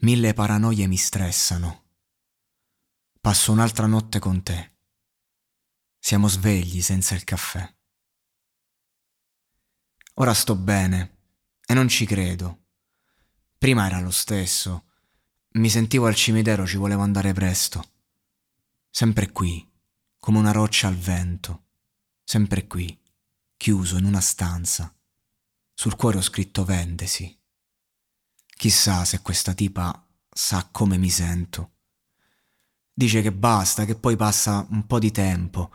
Mille paranoie mi stressano. Passo un'altra notte con te. Siamo svegli senza il caffè. Ora sto bene e non ci credo. Prima era lo stesso. Mi sentivo al cimitero, ci volevo andare presto. Sempre qui, come una roccia al vento. Sempre qui, chiuso in una stanza. Sul cuore ho scritto vendesi. Chissà se questa tipa sa come mi sento. Dice che basta, che poi passa un po' di tempo.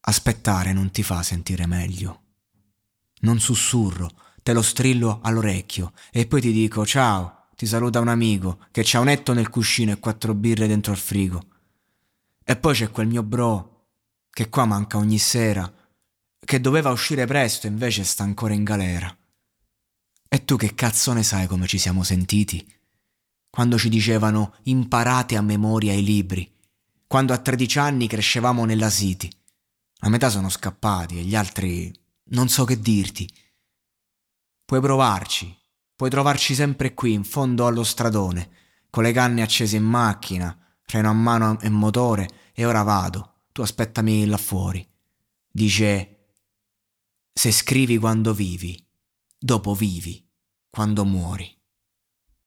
Aspettare non ti fa sentire meglio. Non sussurro, te lo strillo all'orecchio e poi ti dico ciao, ti saluta un amico che c'ha un letto nel cuscino e quattro birre dentro al frigo. E poi c'è quel mio bro che qua manca ogni sera, che doveva uscire presto e invece sta ancora in galera. E tu che cazzo ne sai come ci siamo sentiti? Quando ci dicevano imparate a memoria i libri, quando a 13 anni crescevamo nella City. La metà sono scappati e gli altri non so che dirti. Puoi provarci, puoi trovarci sempre qui in fondo allo stradone, con le canne accese in macchina, freno a mano e motore, e ora vado, tu aspettami là fuori. Dice, se scrivi quando vivi, dopo vivi quando muori.